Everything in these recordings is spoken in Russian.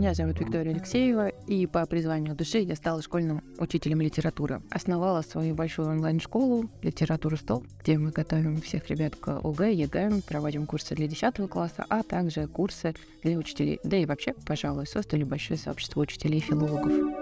Меня зовут Виктория Алексеева, и по призванию души я стала школьным учителем литературы. Основала свою большую онлайн-школу «Литература 100», где мы готовим всех ребят к ОГЭ, ЕГЭ, проводим курсы для 10 класса, а также курсы для учителей. Да и вообще, пожалуй, создали большое сообщество учителей и филологов.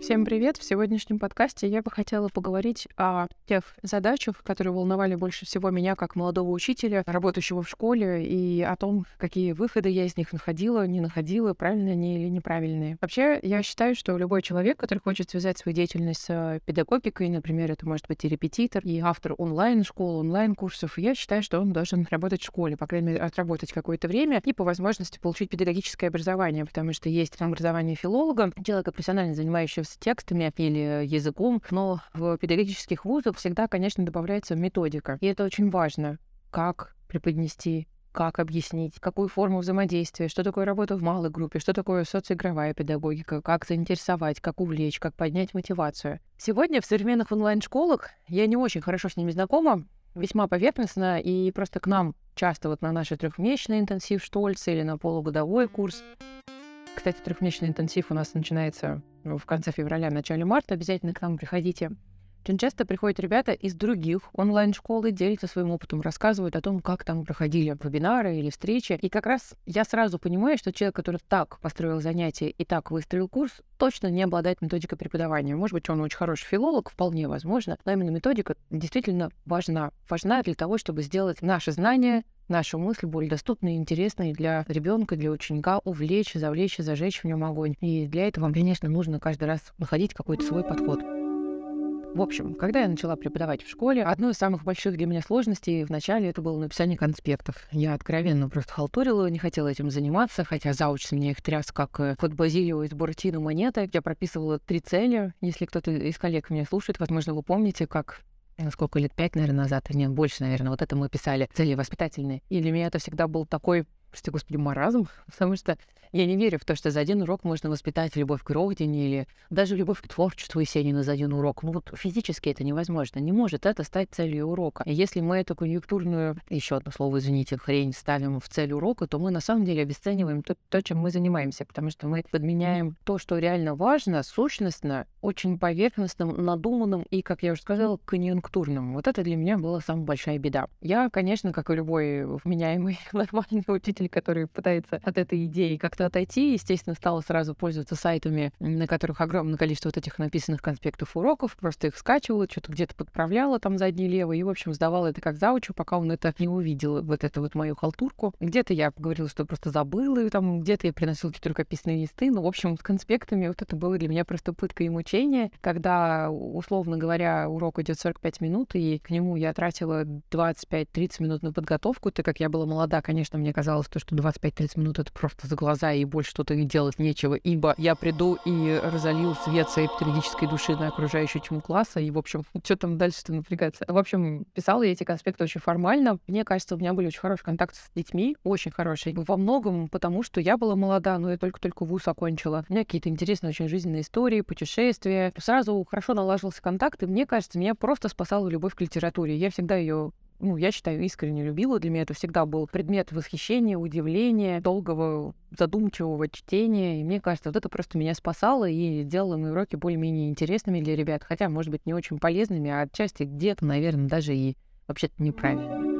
Всем привет! В сегодняшнем подкасте я бы хотела поговорить о тех задачах, которые волновали больше всего меня как молодого учителя, работающего в школе, и о том, какие выходы я из них находила, не находила, правильные они или неправильные. Вообще, я считаю, что любой человек, который хочет связать свою деятельность с педагогикой, например, это может быть и репетитор, и автор онлайн-школ, онлайн-курсов, я считаю, что он должен работать в школе, по крайней мере, отработать какое-то время и по возможности получить педагогическое образование, потому что есть образование филолога, человека профессионально занимающегося с текстами или языком, но в педагогических вузах всегда, конечно, добавляется методика. И это очень важно, как преподнести как объяснить, какую форму взаимодействия, что такое работа в малой группе, что такое социоигровая педагогика, как заинтересовать, как увлечь, как поднять мотивацию. Сегодня в современных онлайн-школах я не очень хорошо с ними знакома, весьма поверхностно, и просто к нам часто вот на наш трехмесячный интенсив Штольца или на полугодовой курс кстати, трехмесячный интенсив у нас начинается в конце февраля, начале марта. Обязательно к нам приходите. Очень часто приходят ребята из других онлайн-школ и делятся своим опытом, рассказывают о том, как там проходили вебинары или встречи. И как раз я сразу понимаю, что человек, который так построил занятие и так выстроил курс, точно не обладает методикой преподавания. Может быть, он очень хороший филолог, вполне возможно, но именно методика действительно важна. Важна для того, чтобы сделать наши знания нашу мысль более доступной и интересной для ребенка, для ученика, увлечь, завлечь, зажечь в нем огонь. И для этого, конечно, нужно каждый раз находить какой-то свой подход. В общем, когда я начала преподавать в школе, одной из самых больших для меня сложностей в начале это было написание конспектов. Я откровенно просто халтурила, не хотела этим заниматься, хотя зауч мне их тряс как э, код Базилио из Буратино монеты. Я прописывала три цели. Если кто-то из коллег меня слушает, возможно, вы помните, как сколько лет, пять, наверное, назад, нет, больше, наверное, вот это мы писали, цели воспитательные. И для меня это всегда был такой прости господи, маразм, потому что я не верю в то, что за один урок можно воспитать любовь к родине или даже любовь к творчеству Есенина за один урок. Ну вот физически это невозможно. Не может это стать целью урока. И если мы эту конъюнктурную, еще одно слово, извините, хрень ставим в цель урока, то мы на самом деле обесцениваем то, то чем мы занимаемся, потому что мы подменяем то, что реально важно, сущностно, очень поверхностным, надуманным и, как я уже сказала, конъюнктурным. Вот это для меня была самая большая беда. Я, конечно, как и любой вменяемый нормальный учитель, который пытается от этой идеи как-то как-то отойти. Естественно, стала сразу пользоваться сайтами, на которых огромное количество вот этих написанных конспектов уроков. Просто их скачивала, что-то где-то подправляла там задние левые. И, в общем, сдавала это как заучу, пока он это не увидел, вот эту вот мою халтурку. Где-то я говорила, что просто забыла, и там где-то я приносила какие-то рукописные листы. Ну, в общем, с конспектами вот это было для меня просто пытка и мучение, когда, условно говоря, урок идет 45 минут, и к нему я тратила 25-30 минут на подготовку, так как я была молода, конечно, мне казалось, то, что 25-30 минут — это просто за глаза и больше что-то не делать нечего, ибо я приду и разолью свет своей педагогической души на окружающую тьму класса, и, в общем, что там дальше-то напрягаться. В общем, писала я эти конспекты очень формально. Мне кажется, у меня были очень хорошие контакты с детьми, очень хорошие. Во многом потому, что я была молода, но я только-только вуз окончила. У меня какие-то интересные очень жизненные истории, путешествия. Сразу хорошо налаживался контакт, и мне кажется, меня просто спасала любовь к литературе. Я всегда ее ну, я считаю, искренне любила. Для меня это всегда был предмет восхищения, удивления, долгого задумчивого чтения. И мне кажется, вот это просто меня спасало и делало мои уроки более-менее интересными для ребят. Хотя, может быть, не очень полезными, а отчасти где-то, наверное, даже и вообще-то неправильными.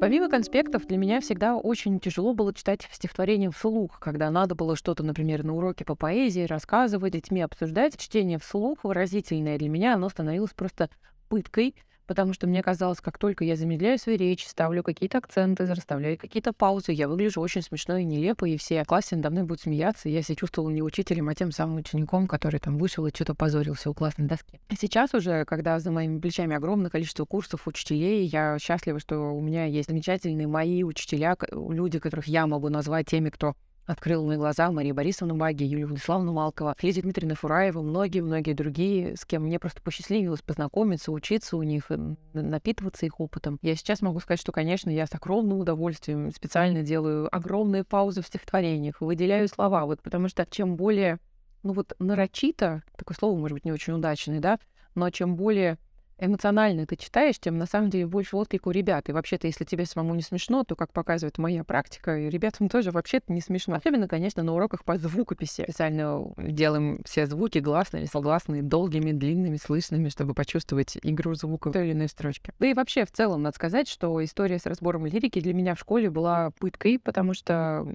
Помимо конспектов, для меня всегда очень тяжело было читать стихотворение вслух, когда надо было что-то, например, на уроке по поэзии рассказывать, детьми обсуждать. Чтение вслух выразительное для меня, оно становилось просто пыткой, потому что мне казалось, как только я замедляю свою речь, ставлю какие-то акценты, расставляю какие-то паузы, я выгляжу очень смешно и нелепо, и все в классе надо мной будут смеяться, и я себя чувствовала не учителем, а тем самым учеником, который там вышел и что-то позорился у классной доски. Сейчас уже, когда за моими плечами огромное количество курсов учителей, я счастлива, что у меня есть замечательные мои учителя, люди, которых я могу назвать теми, кто открыл мои глаза Мария Борисовна Маги, Юлия Владиславовна Малкова, Лидия Дмитриевна Фураева, многие-многие другие, с кем мне просто посчастливилось познакомиться, учиться у них, напитываться их опытом. Я сейчас могу сказать, что, конечно, я с огромным удовольствием специально делаю огромные паузы в стихотворениях, выделяю слова, вот потому что чем более, ну вот нарочито, такое слово, может быть, не очень удачное, да, но чем более эмоционально ты читаешь, тем на самом деле больше отклик у ребят. И вообще-то, если тебе самому не смешно, то, как показывает моя практика, и ребятам тоже вообще-то не смешно. Особенно, конечно, на уроках по звукописи. Специально делаем все звуки гласные согласные долгими, длинными, слышными, чтобы почувствовать игру звука в той или иной строчке. Да и вообще, в целом, надо сказать, что история с разбором лирики для меня в школе была пыткой, потому что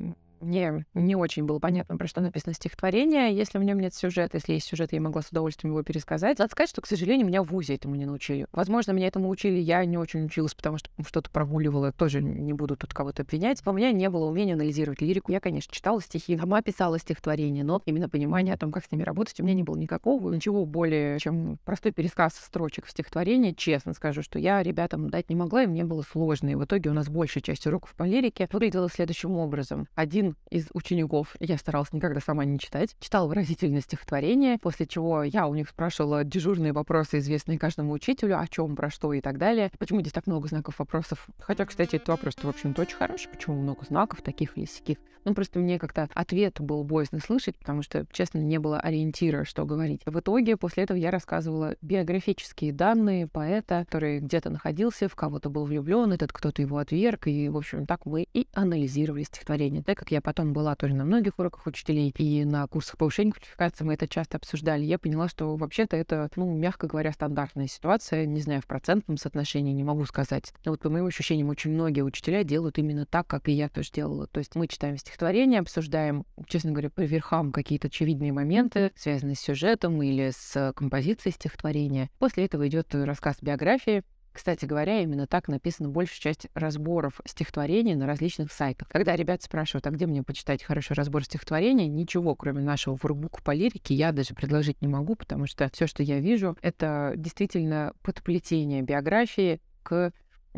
мне не очень было понятно, про что написано стихотворение. Если в нем нет сюжета, если есть сюжет, я могла с удовольствием его пересказать. Надо сказать, что, к сожалению, меня в ВУЗе этому не научили. Возможно, меня этому учили, я не очень училась, потому что что-то прогуливала. Тоже не буду тут кого-то обвинять. У меня не было умения анализировать лирику. Я, конечно, читала стихи, сама писала стихотворение, но именно понимание о том, как с ними работать, у меня не было никакого. Ничего более, чем простой пересказ строчек в стихотворении. Честно скажу, что я ребятам дать не могла, и мне было сложно. И в итоге у нас большая часть уроков по лирике выглядела следующим образом. Один из учеников, я старалась никогда сама не читать, читала выразительное стихотворение, после чего я у них спрашивала дежурные вопросы, известные каждому учителю, о чем, про что и так далее. Почему здесь так много знаков вопросов? Хотя, кстати, этот вопрос, в общем-то, очень хороший. Почему много знаков таких или сяких? Ну, просто мне как-то ответ был боязно слышать, потому что, честно, не было ориентира, что говорить. В итоге, после этого я рассказывала биографические данные поэта, который где-то находился, в кого-то был влюблен, этот кто-то его отверг, и, в общем, так мы и анализировали стихотворение. Так как я потом была тоже на многих уроках учителей и на курсах повышения квалификации мы это часто обсуждали, я поняла, что вообще-то это, ну, мягко говоря, стандартная ситуация. Не знаю, в процентном соотношении не могу сказать. Но вот по моим ощущениям, очень многие учителя делают именно так, как и я тоже делала. То есть мы читаем стихотворение, обсуждаем, честно говоря, по верхам какие-то очевидные моменты, связанные с сюжетом или с композицией стихотворения. После этого идет рассказ биографии, кстати говоря, именно так написана большая часть разборов стихотворений на различных сайтах. Когда ребят спрашивают, а где мне почитать хороший разбор стихотворения, ничего, кроме нашего воркбука по лирике, я даже предложить не могу, потому что все, что я вижу, это действительно подплетение биографии к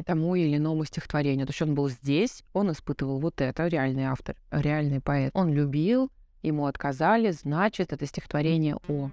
тому или иному стихотворению. То есть он был здесь, он испытывал вот это, реальный автор, реальный поэт. Он любил, ему отказали, значит, это стихотворение о.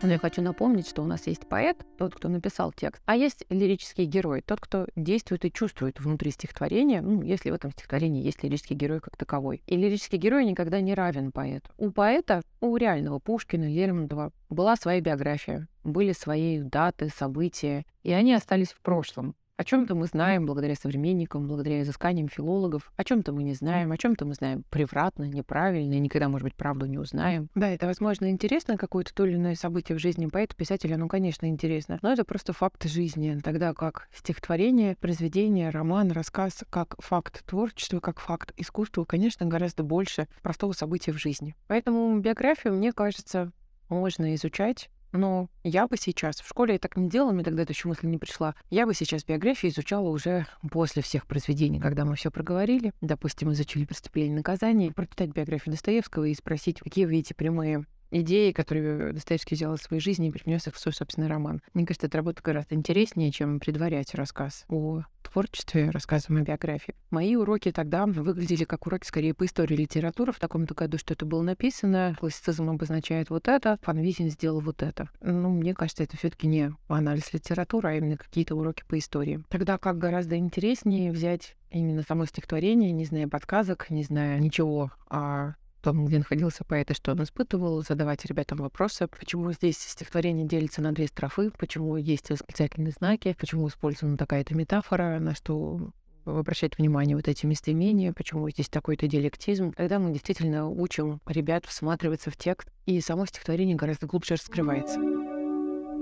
Но я хочу напомнить, что у нас есть поэт, тот, кто написал текст, а есть лирический герой, тот, кто действует и чувствует внутри стихотворения, ну, если в этом стихотворении есть лирический герой как таковой. И лирический герой никогда не равен поэту. У поэта, у реального Пушкина, Лермонтова была своя биография, были свои даты, события, и они остались в прошлом. О чем-то мы знаем благодаря современникам, благодаря изысканиям филологов, о чем-то мы не знаем, о чем-то мы знаем превратно, неправильно, и никогда, может быть, правду не узнаем. Да, это, возможно, интересно, какое-то то или иное событие в жизни поэта, писателя, ну, конечно, интересно, но это просто факт жизни, тогда как стихотворение, произведение, роман, рассказ, как факт творчества, как факт искусства, конечно, гораздо больше простого события в жизни. Поэтому биографию, мне кажется, можно изучать но я бы сейчас, в школе я так не делала, мне тогда эта еще мысль не пришла, я бы сейчас биографию изучала уже после всех произведений, когда мы все проговорили. Допустим, изучили «Преступление и наказание», прочитать биографию Достоевского и спросить, какие вы видите прямые идеи, которые Достоевский взял из своей жизни и принес их в свой собственный роман. Мне кажется, эта работа гораздо интереснее, чем предварять рассказ о творчестве, рассказываем о биографии. Мои уроки тогда выглядели как уроки скорее по истории литературы, в таком-то году что это было написано, классицизм обозначает вот это, Фанвизин сделал вот это. Ну, мне кажется, это все таки не анализ литературы, а именно какие-то уроки по истории. Тогда как гораздо интереснее взять именно само стихотворение, не зная подсказок, не зная ничего о том, где находился поэт и что он испытывал, задавать ребятам вопросы, почему здесь стихотворение делится на две строфы, почему есть восклицательные знаки, почему использована такая-то метафора, на что обращать внимание вот эти местоимения, почему здесь такой-то диалектизм. Тогда мы действительно учим ребят всматриваться в текст, и само стихотворение гораздо глубже раскрывается.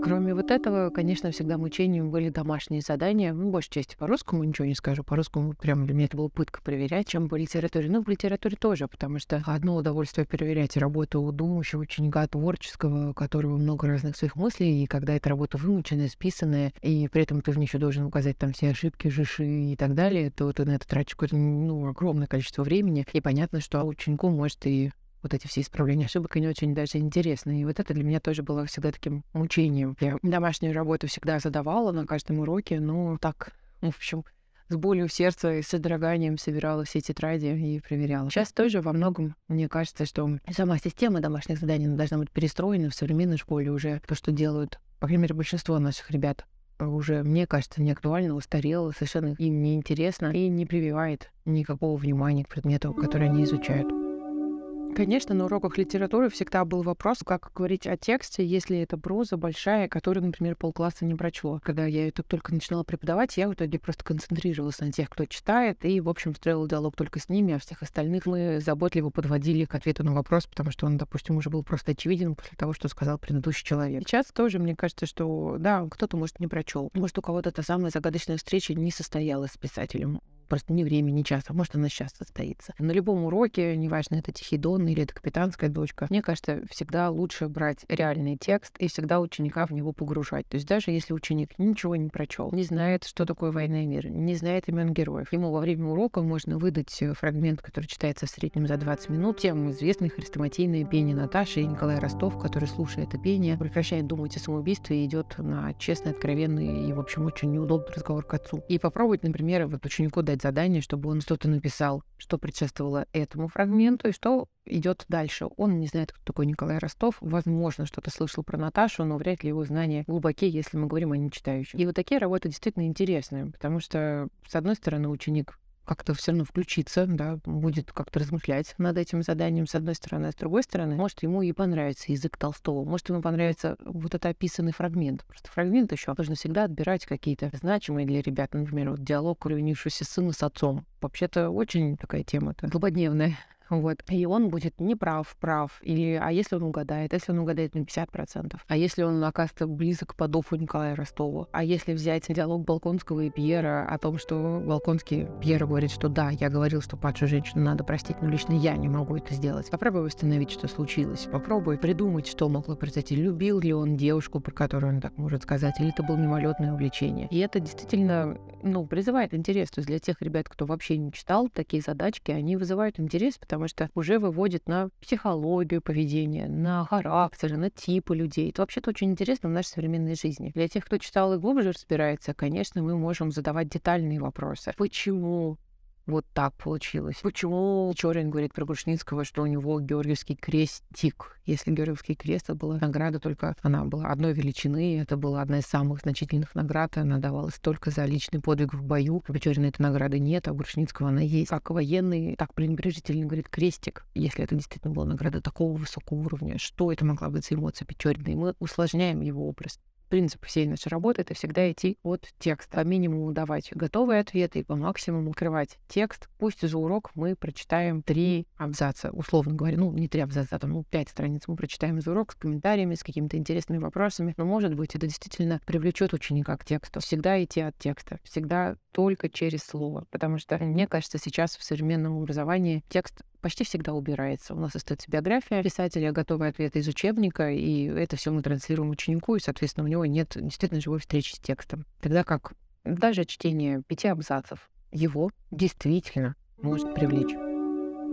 Кроме вот этого, конечно, всегда мучением были домашние задания. Ну, большей части по-русскому ничего не скажу. По-русскому прям для меня это было пытка проверять, чем по литературе. Ну, в литературе тоже, потому что одно удовольствие проверять работу у думающего ученика творческого, у которого много разных своих мыслей, и когда эта работа вымученная, списанная, и при этом ты в ней еще должен указать там все ошибки, жиши и так далее, то ты на это тратишь какое-то ну, огромное количество времени. И понятно, что ученику может и вот эти все исправления ошибок, они очень даже интересны. И вот это для меня тоже было всегда таким мучением. Я домашнюю работу всегда задавала на каждом уроке, но так, в общем, с болью в сердце и с содроганием собирала все тетради и проверяла. Сейчас тоже во многом, мне кажется, что сама система домашних заданий должна быть перестроена в современной школе уже. То, что делают, по крайней мере, большинство наших ребят уже, мне кажется, не актуально, устарело, совершенно им не интересно и не прививает никакого внимания к предмету, который они изучают. Конечно, на уроках литературы всегда был вопрос, как говорить о тексте, если это проза большая, которую, например, полкласса не прочло. Когда я это только начинала преподавать, я в итоге просто концентрировалась на тех, кто читает, и, в общем, строила диалог только с ними, а всех остальных мы заботливо подводили к ответу на вопрос, потому что он, допустим, уже был просто очевиден после того, что сказал предыдущий человек. Сейчас тоже мне кажется, что, да, кто-то, может, не прочел. Может, у кого-то та самая загадочная встреча не состоялась с писателем просто ни время, ни часа. Может, она сейчас состоится. На любом уроке, неважно, это Тихий Дон или это Капитанская дочка, мне кажется, всегда лучше брать реальный текст и всегда ученика в него погружать. То есть даже если ученик ничего не прочел, не знает, что такое война и мир, не знает имен героев, ему во время урока можно выдать э, фрагмент, который читается в среднем за 20 минут, тем известное хрестоматийное пение Наташи и Николай Ростов, который, слушая это пение, прекращает думать о самоубийстве и идет на честный, откровенный и, в общем, очень неудобный разговор к отцу. И попробовать, например, вот ученику дать дать задание, чтобы он что-то написал, что предшествовало этому фрагменту и что идет дальше. Он не знает, кто такой Николай Ростов. Возможно, что-то слышал про Наташу, но вряд ли его знания глубокие, если мы говорим о нечитающих. И вот такие работы действительно интересные, потому что, с одной стороны, ученик как-то все равно включиться, да, будет как-то размышлять над этим заданием, с одной стороны. А с другой стороны, может, ему и понравится язык Толстого, может, ему понравится вот это описанный фрагмент. Просто фрагмент еще нужно всегда отбирать какие-то значимые для ребят, например, вот диалог уравнившегося сына с отцом. Вообще-то очень такая тема-то злободневная. Вот. И он будет неправ, прав. Или, а если он угадает? Если он угадает на 50%? А если он окажется близок к подофу Николая Ростова? А если взять диалог Балконского и Пьера о том, что Балконский Пьера говорит, что да, я говорил, что падшую женщину надо простить, но лично я не могу это сделать. Попробуй восстановить, что случилось. Попробуй придумать, что могло произойти. Любил ли он девушку, про которую он так может сказать, или это было мимолетное увлечение. И это действительно, ну, призывает интерес. То есть для тех ребят, кто вообще не читал, такие задачки, они вызывают интерес, потому потому что уже выводит на психологию поведения, на характеры, на типы людей. Это вообще-то очень интересно в нашей современной жизни. Для тех, кто читал и глубже разбирается, конечно, мы можем задавать детальные вопросы. Почему вот так получилось. Почему Чорин говорит про Грушницкого, что у него Георгиевский крестик? Если Георгиевский крест, это была награда только, она была одной величины, это была одна из самых значительных наград, она давалась только за личный подвиг в бою. У Печорина этой награды нет, а у Грушницкого она есть. Как военный, так пренебрежительно говорит крестик. Если это действительно была награда такого высокого уровня, что это могла быть за эмоция Печорина? И мы усложняем его образ принцип всей нашей работы — это всегда идти от текста. По минимуму давать готовые ответы и по максимуму открывать текст. Пусть за урок мы прочитаем три абзаца, условно говоря. Ну, не три абзаца, а там, ну, пять страниц мы прочитаем за урок с комментариями, с какими-то интересными вопросами. Но, может быть, это действительно привлечет ученика к тексту. Всегда идти от текста. Всегда только через слово. Потому что, мне кажется, сейчас в современном образовании текст почти всегда убирается. У нас остается биография писателя, готовые ответы из учебника, и это все мы транслируем ученику, и, соответственно, у него нет действительно живой встречи с текстом. Тогда как даже чтение пяти абзацев его действительно может привлечь.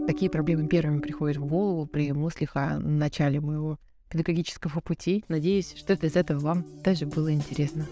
Такие проблемы первыми приходят в голову при мыслях о начале моего педагогического пути. Надеюсь, что-то из этого вам тоже было интересно.